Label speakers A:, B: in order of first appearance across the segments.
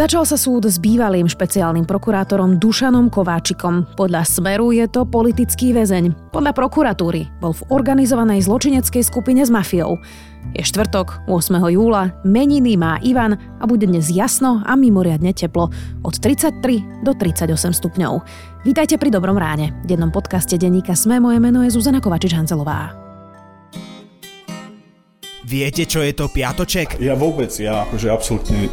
A: Začal sa súd s bývalým špeciálnym prokurátorom Dušanom Kováčikom. Podľa Smeru je to politický väzeň. Podľa prokuratúry bol v organizovanej zločineckej skupine s mafiou. Je štvrtok, 8. júla, meniny má Ivan a bude dnes jasno a mimoriadne teplo od 33 do 38 stupňov. Vítajte pri Dobrom ráne. V jednom podcaste denníka Sme moje meno je Zuzana Kovačič-Hanzelová.
B: Viete, čo je to piatoček?
C: Ja vôbec, ja akože absolútne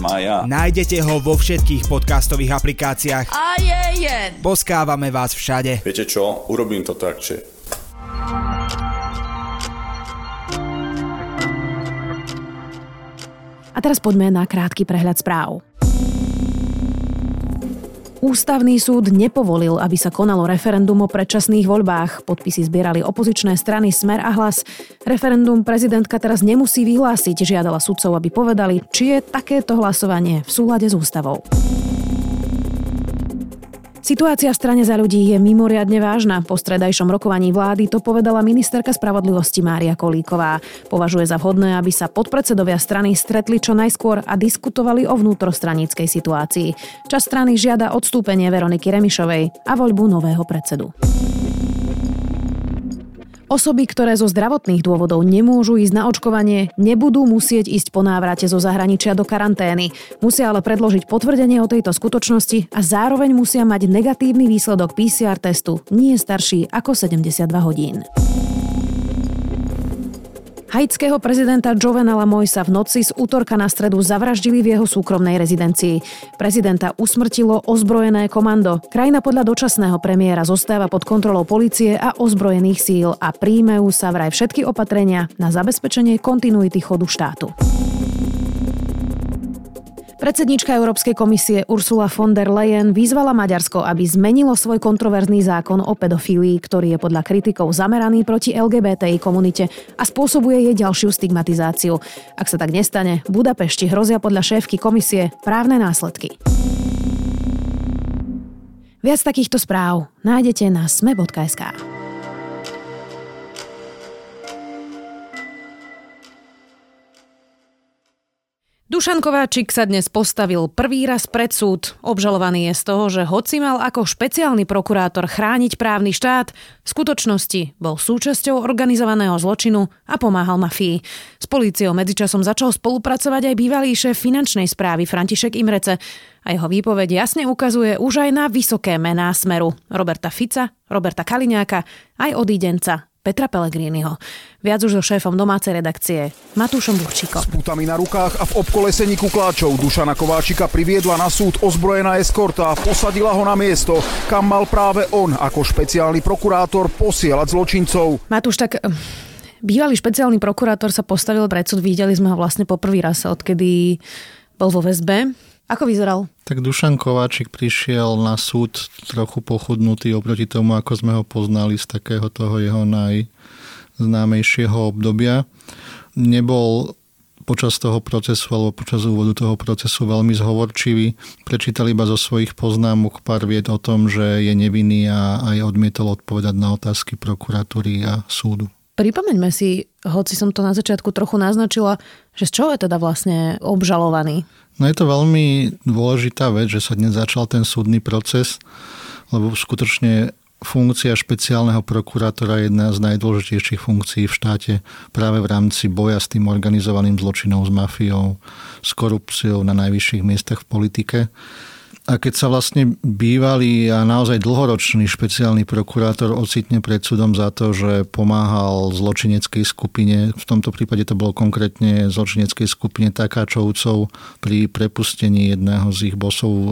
C: mája.
B: Nájdete ho vo všetkých podcastových aplikáciách.
D: A je jen.
B: Poskávame vás všade.
C: Viete čo, urobím to tak, že
A: A teraz poďme na krátky prehľad správ. Ústavný súd nepovolil, aby sa konalo referendum o predčasných voľbách. Podpisy zbierali opozičné strany Smer a Hlas. Referendum prezidentka teraz nemusí vyhlásiť, žiadala sudcov, aby povedali, či je takéto hlasovanie v súlade s ústavou. Situácia v strane za ľudí je mimoriadne vážna. Po stredajšom rokovaní vlády to povedala ministerka spravodlivosti Mária Kolíková. Považuje za vhodné, aby sa podpredsedovia strany stretli čo najskôr a diskutovali o vnútrostranickej situácii. Čas strany žiada odstúpenie Veroniky Remišovej a voľbu nového predsedu. Osoby, ktoré zo zdravotných dôvodov nemôžu ísť na očkovanie, nebudú musieť ísť po návrate zo zahraničia do karantény. Musia ale predložiť potvrdenie o tejto skutočnosti a zároveň musia mať negatívny výsledok PCR testu, nie starší ako 72 hodín. Haitského prezidenta Jovenela Moisa v noci z útorka na stredu zavraždili v jeho súkromnej rezidencii. Prezidenta usmrtilo ozbrojené komando. Krajina podľa dočasného premiéra zostáva pod kontrolou policie a ozbrojených síl a príjmajú sa vraj všetky opatrenia na zabezpečenie kontinuity chodu štátu. Predsednička Európskej komisie Ursula von der Leyen vyzvala Maďarsko, aby zmenilo svoj kontroverzný zákon o pedofílii, ktorý je podľa kritikov zameraný proti LGBTI komunite a spôsobuje jej ďalšiu stigmatizáciu. Ak sa tak nestane, Budapešti hrozia podľa šéfky komisie právne následky. Viac takýchto správ nájdete na sme.sk. Dušan Kováčik sa dnes postavil prvý raz pred súd. Obžalovaný je z toho, že hoci mal ako špeciálny prokurátor chrániť právny štát, v skutočnosti bol súčasťou organizovaného zločinu a pomáhal mafii. S políciou medzičasom začal spolupracovať aj bývalý šéf finančnej správy František Imrece a jeho výpoveď jasne ukazuje už aj na vysoké mená smeru Roberta Fica, Roberta Kaliňáka aj odídenca Petra Pellegriniho. Viac už so šéfom domácej redakcie Matúšom Burčíkom.
E: S putami na rukách a v obkolesení kukláčov Dušana Kováčika priviedla na súd ozbrojená eskorta a posadila ho na miesto, kam mal práve on ako špeciálny prokurátor posielať zločincov.
A: Matúš, tak hm, bývalý špeciálny prokurátor sa postavil pred súd, videli sme ho vlastne po prvý raz, odkedy bol vo väzbe. Ako vyzeral?
F: Tak Dušan Kováčik prišiel na súd trochu pochudnutý oproti tomu, ako sme ho poznali z takého toho jeho najznámejšieho obdobia. Nebol počas toho procesu alebo počas úvodu toho procesu veľmi zhovorčivý. Prečítal iba zo svojich poznámok pár vied o tom, že je nevinný a aj odmietol odpovedať na otázky prokuratúry a súdu.
A: Pripomeňme si, hoci som to na začiatku trochu naznačila, že z čoho je teda vlastne obžalovaný?
F: No je to veľmi dôležitá vec, že sa dnes začal ten súdny proces, lebo skutočne funkcia špeciálneho prokurátora je jedna z najdôležitejších funkcií v štáte práve v rámci boja s tým organizovaným zločinom, s mafiou, s korupciou na najvyšších miestach v politike. A keď sa vlastne bývalý a naozaj dlhoročný špeciálny prokurátor ocitne pred súdom za to, že pomáhal zločineckej skupine, v tomto prípade to bolo konkrétne zločineckej skupine Takáčovcov pri prepustení jedného z ich bosov e,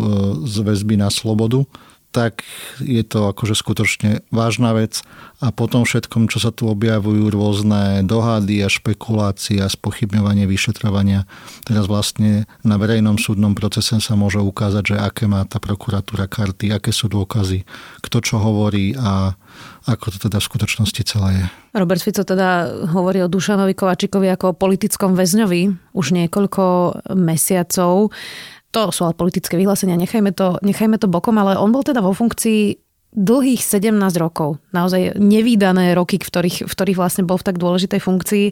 F: z väzby na slobodu, tak je to akože skutočne vážna vec a potom všetkom, čo sa tu objavujú rôzne dohady a špekulácie a spochybňovanie vyšetrovania, teraz vlastne na verejnom súdnom procese sa môže ukázať, že aké má tá prokuratúra karty, aké sú dôkazy, kto čo hovorí a ako to teda v skutočnosti celé je.
A: Robert Fico teda hovorí o Dušanovi Kovačikovi ako o politickom väzňovi už niekoľko mesiacov. To sú ale politické vyhlásenia, nechajme to, nechajme to bokom, ale on bol teda vo funkcii dlhých 17 rokov. Naozaj nevýdané roky, v ktorých, v ktorých vlastne bol v tak dôležitej funkcii.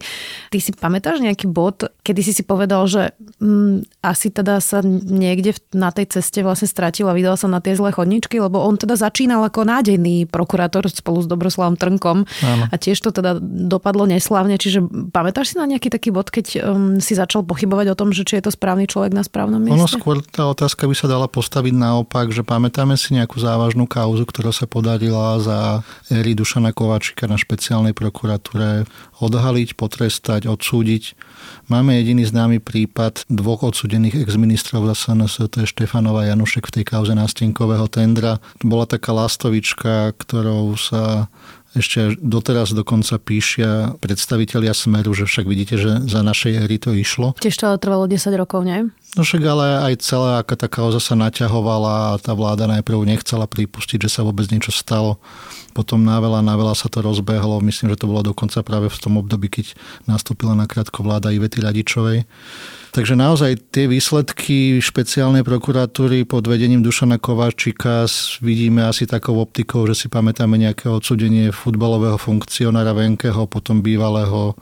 A: Ty si pamätáš nejaký bod, kedy si si povedal, že mm, asi teda sa niekde na tej ceste vlastne stratil a vydal sa na tie zlé chodničky, lebo on teda začínal ako nádejný prokurátor spolu s Dobroslavom Trnkom Áno. a tiež to teda dopadlo neslávne. Čiže pamätáš si na nejaký taký bod, keď um, si začal pochybovať o tom, že či je to správny človek na správnom mieste?
F: Ono skôr tá otázka by sa dala postaviť naopak, že pamätáme si nejakú závažnú kauzu, ktorá ktorá sa podarila za éry Dušana Kováčika na špeciálnej prokuratúre odhaliť, potrestať, odsúdiť. Máme jediný známy prípad dvoch odsudených exministrov za SNS, to je Štefanova Janušek v tej kauze nástenkového tendra. Bola taká lastovička, ktorou sa ešte doteraz dokonca píšia predstavitelia Smeru, že však vidíte, že za našej éry to išlo.
A: Tiež to trvalo 10 rokov, nie?
F: No však ale aj celá aká tá kauza sa naťahovala a tá vláda najprv nechcela pripustiť, že sa vôbec niečo stalo. Potom na veľa, na veľa sa to rozbehlo. Myslím, že to bolo dokonca práve v tom období, keď nastúpila nakrátko vláda Ivety Radičovej. Takže naozaj tie výsledky špeciálnej prokuratúry pod vedením Dušana Kováčika vidíme asi takou optikou, že si pamätáme nejaké odsudenie futbalového funkcionára Venkeho, potom bývalého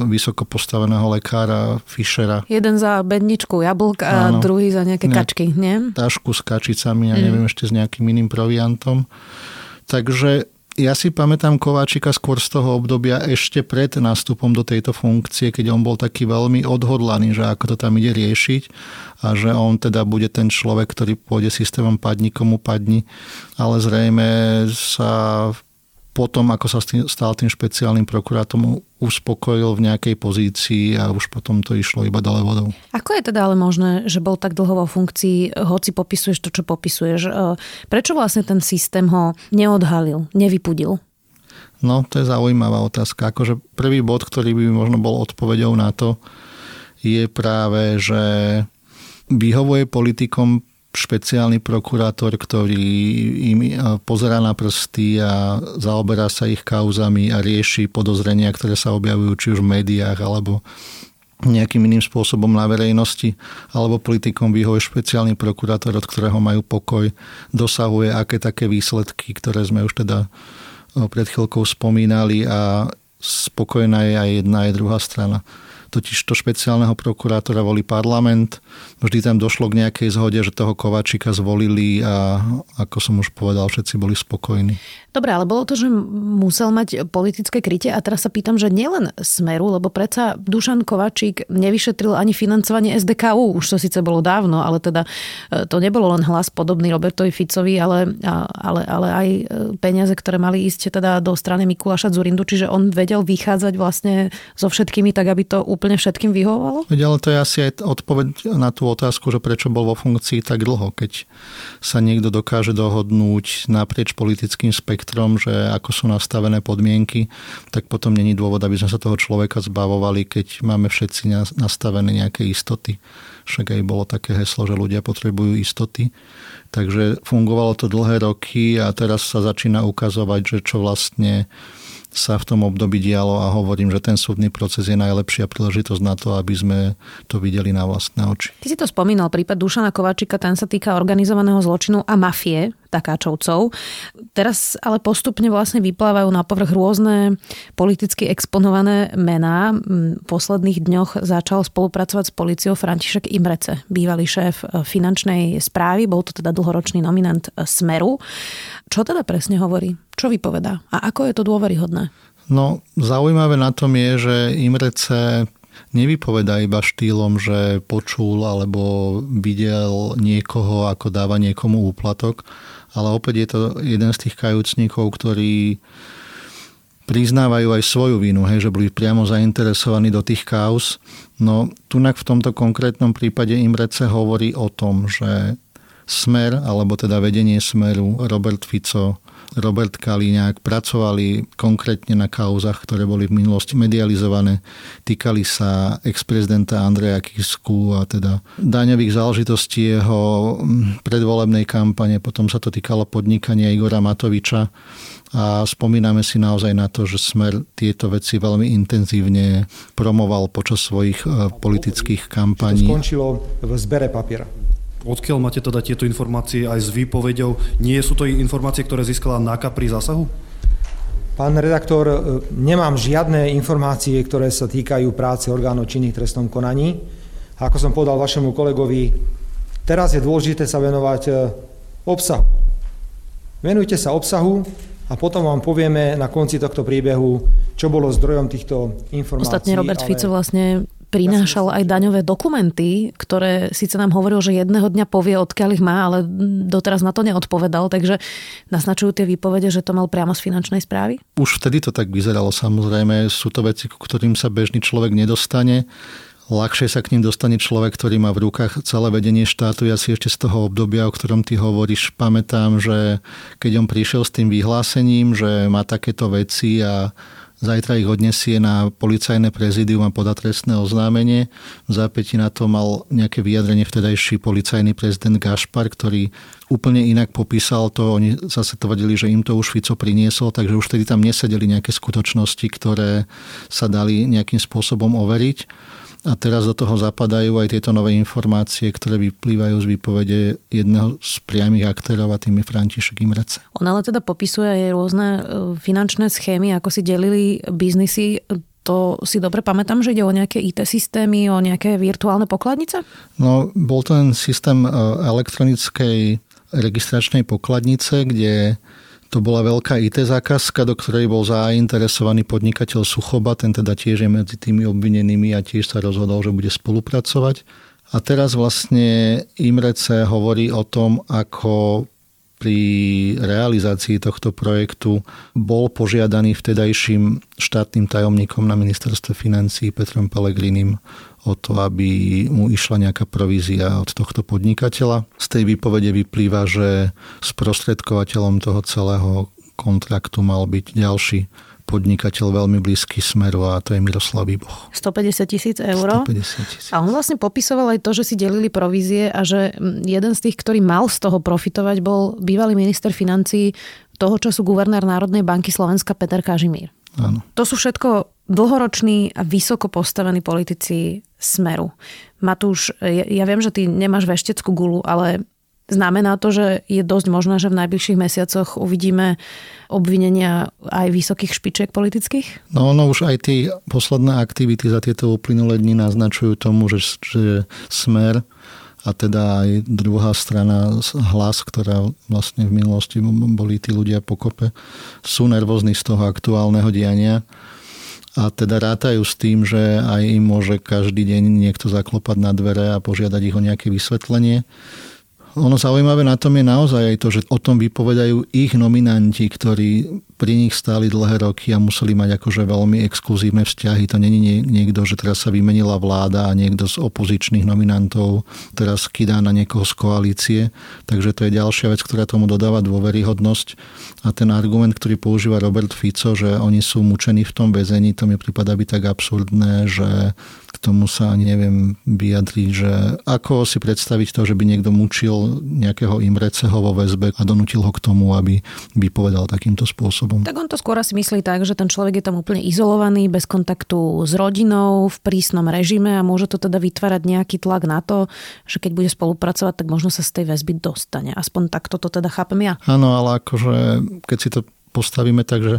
F: vysoko postaveného lekára Fischera.
A: Jeden za bedničku jablk a Áno. druhý za nejaké ne, kačky, nie?
F: Tašku s kačicami a neviem mm. ešte s nejakým iným proviantom. Takže ja si pamätám Kováčika skôr z toho obdobia ešte pred nástupom do tejto funkcie, keď on bol taký veľmi odhodlaný, že ako to tam ide riešiť a že on teda bude ten človek, ktorý pôjde systémom padni komu padni, ale zrejme sa potom, ako sa stal tým špeciálnym prokurátom, uspokojil v nejakej pozícii a už potom to išlo iba dole vodou.
A: Ako je teda ale možné, že bol tak dlho vo funkcii, hoci popisuješ to, čo popisuješ? E, prečo vlastne ten systém ho neodhalil, nevypudil?
F: No, to je zaujímavá otázka. Akože prvý bod, ktorý by možno bol odpovedou na to, je práve, že vyhovuje politikom špeciálny prokurátor, ktorý im e, pozerá na prsty a zaoberá sa ich kauzami a rieši podozrenia, ktoré sa objavujú či už v médiách alebo nejakým iným spôsobom na verejnosti, alebo politikom vyhovuje špeciálny prokurátor, od ktorého majú pokoj, dosahuje aké také výsledky, ktoré sme už teda e, pred chvíľkou spomínali a spokojná je aj jedna aj druhá strana totiž to špeciálneho prokurátora volí parlament. Vždy tam došlo k nejakej zhode, že toho Kovačika zvolili a ako som už povedal, všetci boli spokojní.
A: Dobre, ale bolo to, že musel mať politické krytie a teraz sa pýtam, že nielen Smeru, lebo predsa Dušan Kovačík nevyšetril ani financovanie SDKU, už to síce bolo dávno, ale teda e, to nebolo len hlas podobný Robertovi Ficovi, ale, ale, ale aj e, peniaze, ktoré mali ísť teda do strany Mikuláša Zurindu, čiže on vedel vychádzať vlastne so všetkými tak, aby to úplne všetkým vyhovovalo?
F: Veď, ale to je asi aj odpoveď na tú otázku, že prečo bol vo funkcii tak dlho, keď sa niekto dokáže dohodnúť naprieč politickým spektrom, že ako sú nastavené podmienky, tak potom není dôvod, aby sme sa toho človeka zbavovali, keď máme všetci nastavené nejaké istoty. Však aj bolo také heslo, že ľudia potrebujú istoty. Takže fungovalo to dlhé roky a teraz sa začína ukazovať, že čo vlastne sa v tom období dialo a hovorím, že ten súdny proces je najlepšia príležitosť na to, aby sme to videli na vlastné oči.
A: Ty si to spomínal, prípad Dušana Kovačika, ten sa týka organizovaného zločinu a mafie, takáčovcov. Teraz ale postupne vlastne vyplávajú na povrch rôzne politicky exponované mená. V posledných dňoch začal spolupracovať s policiou František Imrece, bývalý šéf e, finančnej správy, bol to teda dlhoročný nominant e, Smeru. Čo teda presne hovorí? Čo vypovedá? A ako je to dôveryhodné?
F: No, zaujímavé na tom je, že Imrece nevypoveda iba štýlom, že počul alebo videl niekoho, ako dáva niekomu úplatok, ale opäť je to jeden z tých kajúcníkov, ktorí priznávajú aj svoju vinu, hej, že boli priamo zainteresovaní do tých kauz. No tunak v tomto konkrétnom prípade Imrece hovorí o tom, že Smer, alebo teda vedenie Smeru, Robert Fico, Robert Kaliňák pracovali konkrétne na kauzach, ktoré boli v minulosti medializované. Týkali sa ex-prezidenta Andreja Kisku a teda daňových záležitostí jeho mm, predvolebnej kampane. Potom sa to týkalo podnikania Igora Matoviča a spomíname si naozaj na to, že Smer tieto veci veľmi intenzívne promoval počas svojich e, politických kampaní.
G: To skončilo v zbere papiera.
D: Odkiaľ máte teda tieto informácie aj s výpovedou? Nie sú to informácie, ktoré získala NAKA pri zásahu?
G: Pán redaktor, e, nemám žiadne informácie, ktoré sa týkajú práce orgánov činných trestnom konaní. A ako som povedal vašemu kolegovi, teraz je dôležité sa venovať e, obsahu. Venujte sa obsahu a potom vám povieme na konci tohto príbehu, čo bolo zdrojom týchto informácií.
A: Ostatne Robert ale... Fico vlastne prinášal aj daňové dokumenty, ktoré síce nám hovoril, že jedného dňa povie, odkiaľ ich má, ale doteraz na to neodpovedal, takže naznačujú tie výpovede, že to mal priamo z finančnej správy?
F: Už vtedy to tak vyzeralo samozrejme. Sú to veci, ku ktorým sa bežný človek nedostane. Ľahšie sa k ním dostane človek, ktorý má v rukách celé vedenie štátu. Ja si ešte z toho obdobia, o ktorom ty hovoríš, pamätám, že keď on prišiel s tým vyhlásením, že má takéto veci a Zajtra ich odnesie na policajné prezidium a podá trestné oznámenie. V zápäti na to mal nejaké vyjadrenie vtedajší policajný prezident Gašpar, ktorý úplne inak popísal to. Oni zase tvrdili, že im to už Fico priniesol, takže už vtedy tam nesedeli nejaké skutočnosti, ktoré sa dali nejakým spôsobom overiť. A teraz do toho zapadajú aj tieto nové informácie, ktoré vyplývajú z výpovede jedného z priamých aktérov a tým je František Imrece.
A: On ale teda popisuje aj rôzne e, finančné schémy, ako si delili biznisy. To si dobre pamätám, že ide o nejaké IT systémy, o nejaké virtuálne pokladnice?
F: No, bol to ten systém e, elektronickej registračnej pokladnice, kde to bola veľká IT zákazka, do ktorej bol zainteresovaný podnikateľ Suchoba, ten teda tiež je medzi tými obvinenými a tiež sa rozhodol, že bude spolupracovať. A teraz vlastne Imrece hovorí o tom, ako pri realizácii tohto projektu bol požiadaný vtedajším štátnym tajomníkom na ministerstve financí Petrom Pelegrinim o to, aby mu išla nejaká provízia od tohto podnikateľa. Z tej výpovede vyplýva, že sprostredkovateľom toho celého kontraktu mal byť ďalší podnikateľ veľmi blízky smeru a to je Miroslav Výboch.
A: 150 tisíc eur.
F: 150 tisíc.
A: A on vlastne popisoval aj to, že si delili provízie a že jeden z tých, ktorý mal z toho profitovať, bol bývalý minister financí toho času guvernér Národnej banky Slovenska Peter Kažimír.
F: Áno.
A: To sú všetko dlhoroční a vysoko postavení politici Smeru. Matúš, ja, ja viem, že ty nemáš vešteckú gulu, ale Znamená to, že je dosť možné, že v najbližších mesiacoch uvidíme obvinenia aj vysokých špičiek politických?
F: No, no už aj tie posledné aktivity za tieto uplynulé dni naznačujú tomu, že, že smer a teda aj druhá strana hlas, ktorá vlastne v minulosti boli tí ľudia pokope, sú nervózni z toho aktuálneho diania a teda rátajú s tým, že aj im môže každý deň niekto zaklopať na dvere a požiadať ich o nejaké vysvetlenie. Ono zaujímavé na tom je naozaj aj to, že o tom vypovedajú ich nominanti, ktorí pri nich stáli dlhé roky a museli mať akože veľmi exkluzívne vzťahy. To není niekto, že teraz sa vymenila vláda a niekto z opozičných nominantov teraz kydá na niekoho z koalície. Takže to je ďalšia vec, ktorá tomu dodáva dôveryhodnosť. A ten argument, ktorý používa Robert Fico, že oni sú mučení v tom väzení, to mi prípada byť tak absurdné, že tomu sa ani neviem vyjadriť, že ako si predstaviť to, že by niekto mučil nejakého Imreceho vo väzbe a donutil ho k tomu, aby vypovedal takýmto spôsobom.
A: Tak on to skôr si myslí tak, že ten človek je tam úplne izolovaný, bez kontaktu s rodinou, v prísnom režime a môže to teda vytvárať nejaký tlak na to, že keď bude spolupracovať, tak možno sa z tej väzby dostane. Aspoň takto to teda chápem ja.
F: Áno, ale akože keď si to postavíme tak, že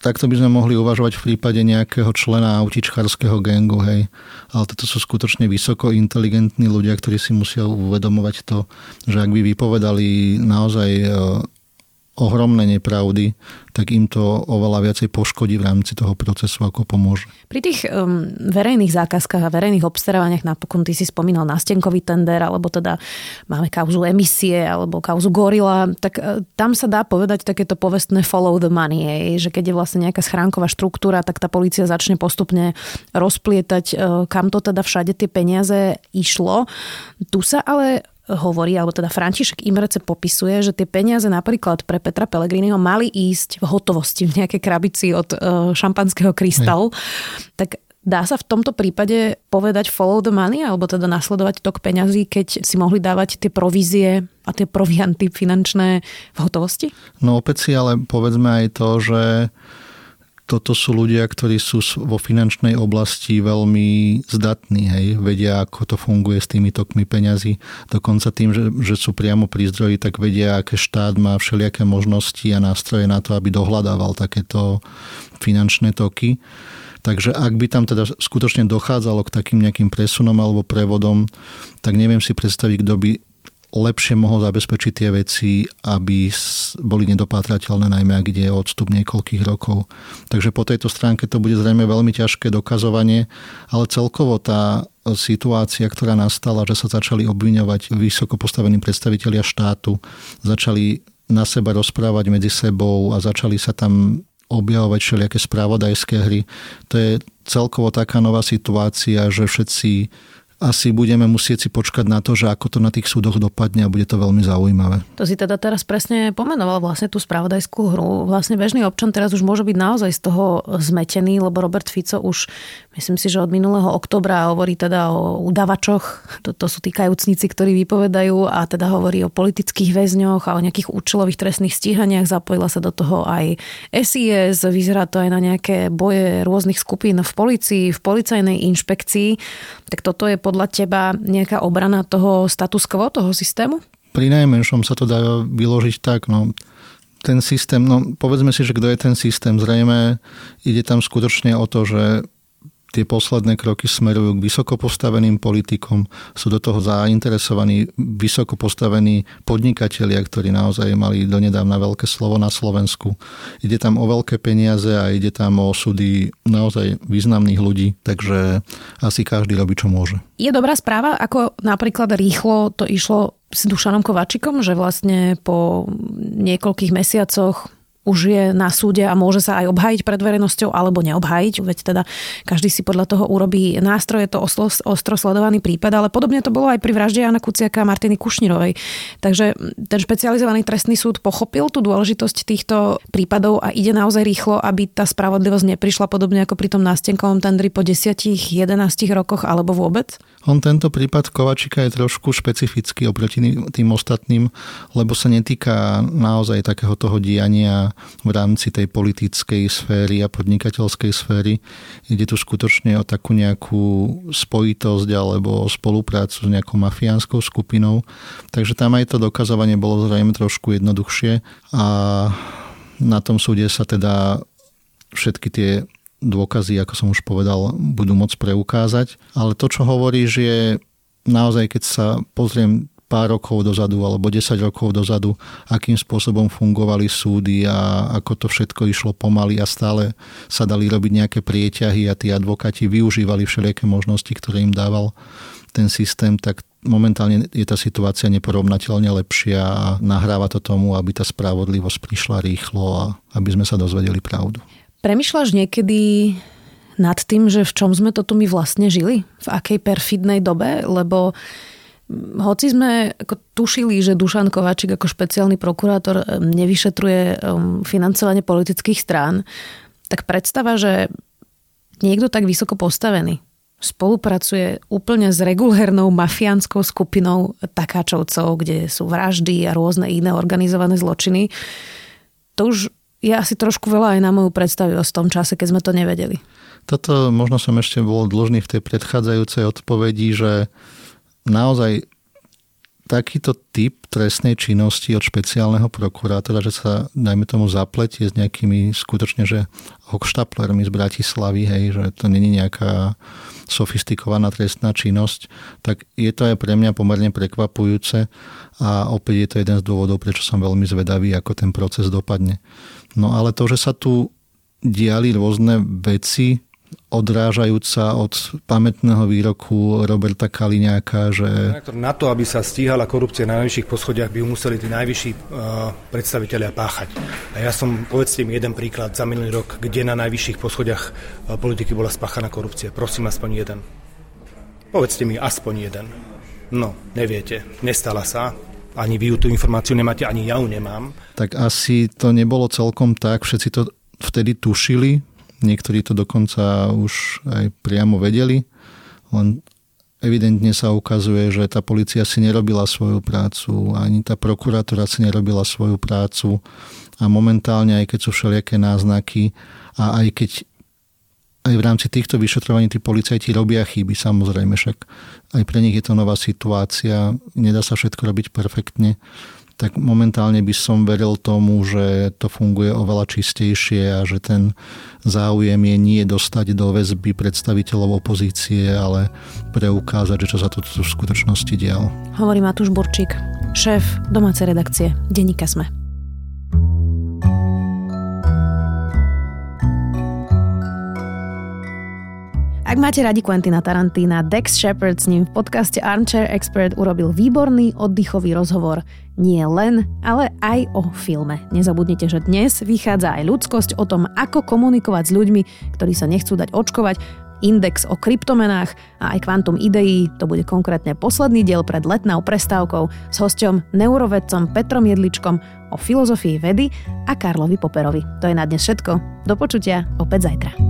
F: Takto by sme mohli uvažovať v prípade nejakého člena autičkárskeho gengu, hej. Ale toto sú skutočne vysoko inteligentní ľudia, ktorí si musia uvedomovať to, že ak by vypovedali naozaj e, ohromné nepravdy, tak im to oveľa viacej poškodí v rámci toho procesu, ako pomôže.
A: Pri tých um, verejných zákazkách a verejných obstarávaniach napokon ty si spomínal nástenkový tender, alebo teda máme kauzu emisie, alebo kauzu gorila, tak uh, tam sa dá povedať takéto povestné follow the money, je, že keď je vlastne nejaká schránková štruktúra, tak tá policia začne postupne rozplietať, uh, kam to teda všade tie peniaze išlo. Tu sa ale hovorí, alebo teda František Imrece popisuje, že tie peniaze napríklad pre Petra Pellegriniho mali ísť v hotovosti v nejakej krabici od uh, šampanského krystalu. Tak Dá sa v tomto prípade povedať follow the money, alebo teda nasledovať tok peňazí, keď si mohli dávať tie provízie a tie provianty finančné v hotovosti?
F: No opäť si ale povedzme aj to, že toto sú ľudia, ktorí sú vo finančnej oblasti veľmi zdatní, hej, vedia, ako to funguje s tými tokmi peňazí. Dokonca tým, že, že sú priamo pri zdroji, tak vedia, aké štát má všelijaké možnosti a nástroje na to, aby dohľadával takéto finančné toky. Takže ak by tam teda skutočne dochádzalo k takým nejakým presunom alebo prevodom, tak neviem si predstaviť, kto by lepšie mohol zabezpečiť tie veci, aby boli nedopátrateľné, najmä ak ide o odstup niekoľkých rokov. Takže po tejto stránke to bude zrejme veľmi ťažké dokazovanie, ale celkovo tá situácia, ktorá nastala, že sa začali obviňovať vysoko postavení predstavitelia štátu, začali na seba rozprávať medzi sebou a začali sa tam objavovať všelijaké správodajské hry. To je celkovo taká nová situácia, že všetci asi budeme musieť si počkať na to, že ako to na tých súdoch dopadne a bude to veľmi zaujímavé.
A: To si teda teraz presne pomenoval vlastne tú spravodajskú hru. Vlastne bežný občan teraz už môže byť naozaj z toho zmetený, lebo Robert Fico už myslím si, že od minulého oktobra hovorí teda o udavačoch. To, to sú tí kajúcnici, ktorí vypovedajú a teda hovorí o politických väzňoch a o nejakých účelových trestných stíhaniach. Zapojila sa do toho aj SIS, vyzerá to aj na nejaké boje rôznych skupín v policii, v policajnej inšpekcii. Tak toto je podľa teba nejaká obrana toho status quo, toho systému?
F: Pri najmenšom sa to dá vyložiť tak, no ten systém, no povedzme si, že kto je ten systém. Zrejme ide tam skutočne o to, že tie posledné kroky smerujú k vysoko postaveným politikom, sú do toho zainteresovaní vysoko postavení podnikatelia, ktorí naozaj mali donedávna veľké slovo na Slovensku. Ide tam o veľké peniaze a ide tam o osudy naozaj významných ľudí, takže asi každý robí, čo môže.
A: Je dobrá správa, ako napríklad rýchlo to išlo s Dušanom Kovačikom, že vlastne po niekoľkých mesiacoch už je na súde a môže sa aj obhajiť pred verejnosťou alebo neobhajiť, veď teda každý si podľa toho urobí nástroj, je to ostro, ostro sledovaný prípad, ale podobne to bolo aj pri vražde Jana Kuciaka a Martiny Kušnirovej. Takže ten špecializovaný trestný súd pochopil tú dôležitosť týchto prípadov a ide naozaj rýchlo, aby tá spravodlivosť neprišla podobne ako pri tom nástenkovom tendri po 10-11 rokoch alebo vôbec?
F: On tento prípad Kovačika je trošku špecifický oproti tým ostatným, lebo sa netýka naozaj takého toho diania v rámci tej politickej sféry a podnikateľskej sféry. Ide tu skutočne o takú nejakú spojitosť alebo spoluprácu s nejakou mafiánskou skupinou. Takže tam aj to dokazovanie bolo zrejme trošku jednoduchšie a na tom súde sa teda všetky tie dôkazy, ako som už povedal, budú môcť preukázať. Ale to, čo hovoríš, je naozaj, keď sa pozriem pár rokov dozadu alebo 10 rokov dozadu, akým spôsobom fungovali súdy a ako to všetko išlo pomaly a stále sa dali robiť nejaké prieťahy a tí advokáti využívali všelijaké možnosti, ktoré im dával ten systém, tak momentálne je tá situácia neporovnateľne lepšia a nahráva to tomu, aby tá spravodlivosť prišla rýchlo a aby sme sa dozvedeli pravdu.
A: Premýšľaš niekedy nad tým, že v čom sme to tu my vlastne žili? V akej perfidnej dobe? Lebo hoci sme ako tušili, že Dušan Kovačik ako špeciálny prokurátor nevyšetruje financovanie politických strán, tak predstava, že niekto tak vysoko postavený spolupracuje úplne s regulérnou mafiánskou skupinou takáčovcov, kde sú vraždy a rôzne iné organizované zločiny, to už je asi trošku veľa aj na moju predstavivosť v tom čase, keď sme to nevedeli.
F: Toto možno som ešte bol dlžný v tej predchádzajúcej odpovedi, že naozaj takýto typ trestnej činnosti od špeciálneho prokurátora, že sa, dajme tomu, zapletie s nejakými skutočne, že hochštaplermi z Bratislavy, hej, že to není nejaká sofistikovaná trestná činnosť, tak je to aj pre mňa pomerne prekvapujúce a opäť je to jeden z dôvodov, prečo som veľmi zvedavý, ako ten proces dopadne. No ale to, že sa tu diali rôzne veci, odrážajúca od pamätného výroku Roberta Kaliňáka, že...
H: Na to, aby sa stíhala korupcia na najvyšších poschodiach, by ju museli tí najvyšší uh, predstavitelia páchať. A ja som, povedzte mi jeden príklad za minulý rok, kde na najvyšších poschodiach uh, politiky bola spáchaná korupcia. Prosím, aspoň jeden. Povedzte mi aspoň jeden. No, neviete, nestala sa. Ani vy tú informáciu nemáte, ani ja ju nemám.
F: Tak asi to nebolo celkom tak, všetci to vtedy tušili, niektorí to dokonca už aj priamo vedeli, len evidentne sa ukazuje, že tá policia si nerobila svoju prácu, ani tá prokurátora si nerobila svoju prácu. A momentálne, aj keď sú všelijaké náznaky a aj keď aj v rámci týchto vyšetrovaní tí policajti robia chyby, samozrejme, však aj pre nich je to nová situácia, nedá sa všetko robiť perfektne, tak momentálne by som veril tomu, že to funguje oveľa čistejšie a že ten záujem je nie dostať do väzby predstaviteľov opozície, ale preukázať, že čo sa tu v skutočnosti dialo.
A: Hovorí Matúš Burčík, šéf domácej redakcie Denníka Sme. Ak máte radi Quentina Tarantína, Dex Shepard s ním v podcaste Armchair Expert urobil výborný oddychový rozhovor. Nie len, ale aj o filme. Nezabudnite, že dnes vychádza aj ľudskosť o tom, ako komunikovať s ľuďmi, ktorí sa nechcú dať očkovať, index o kryptomenách a aj kvantum ideí. To bude konkrétne posledný diel pred letnou prestávkou s hosťom neurovedcom Petrom Jedličkom o filozofii vedy a Karlovi Poperovi. To je na dnes všetko. Do počutia opäť zajtra.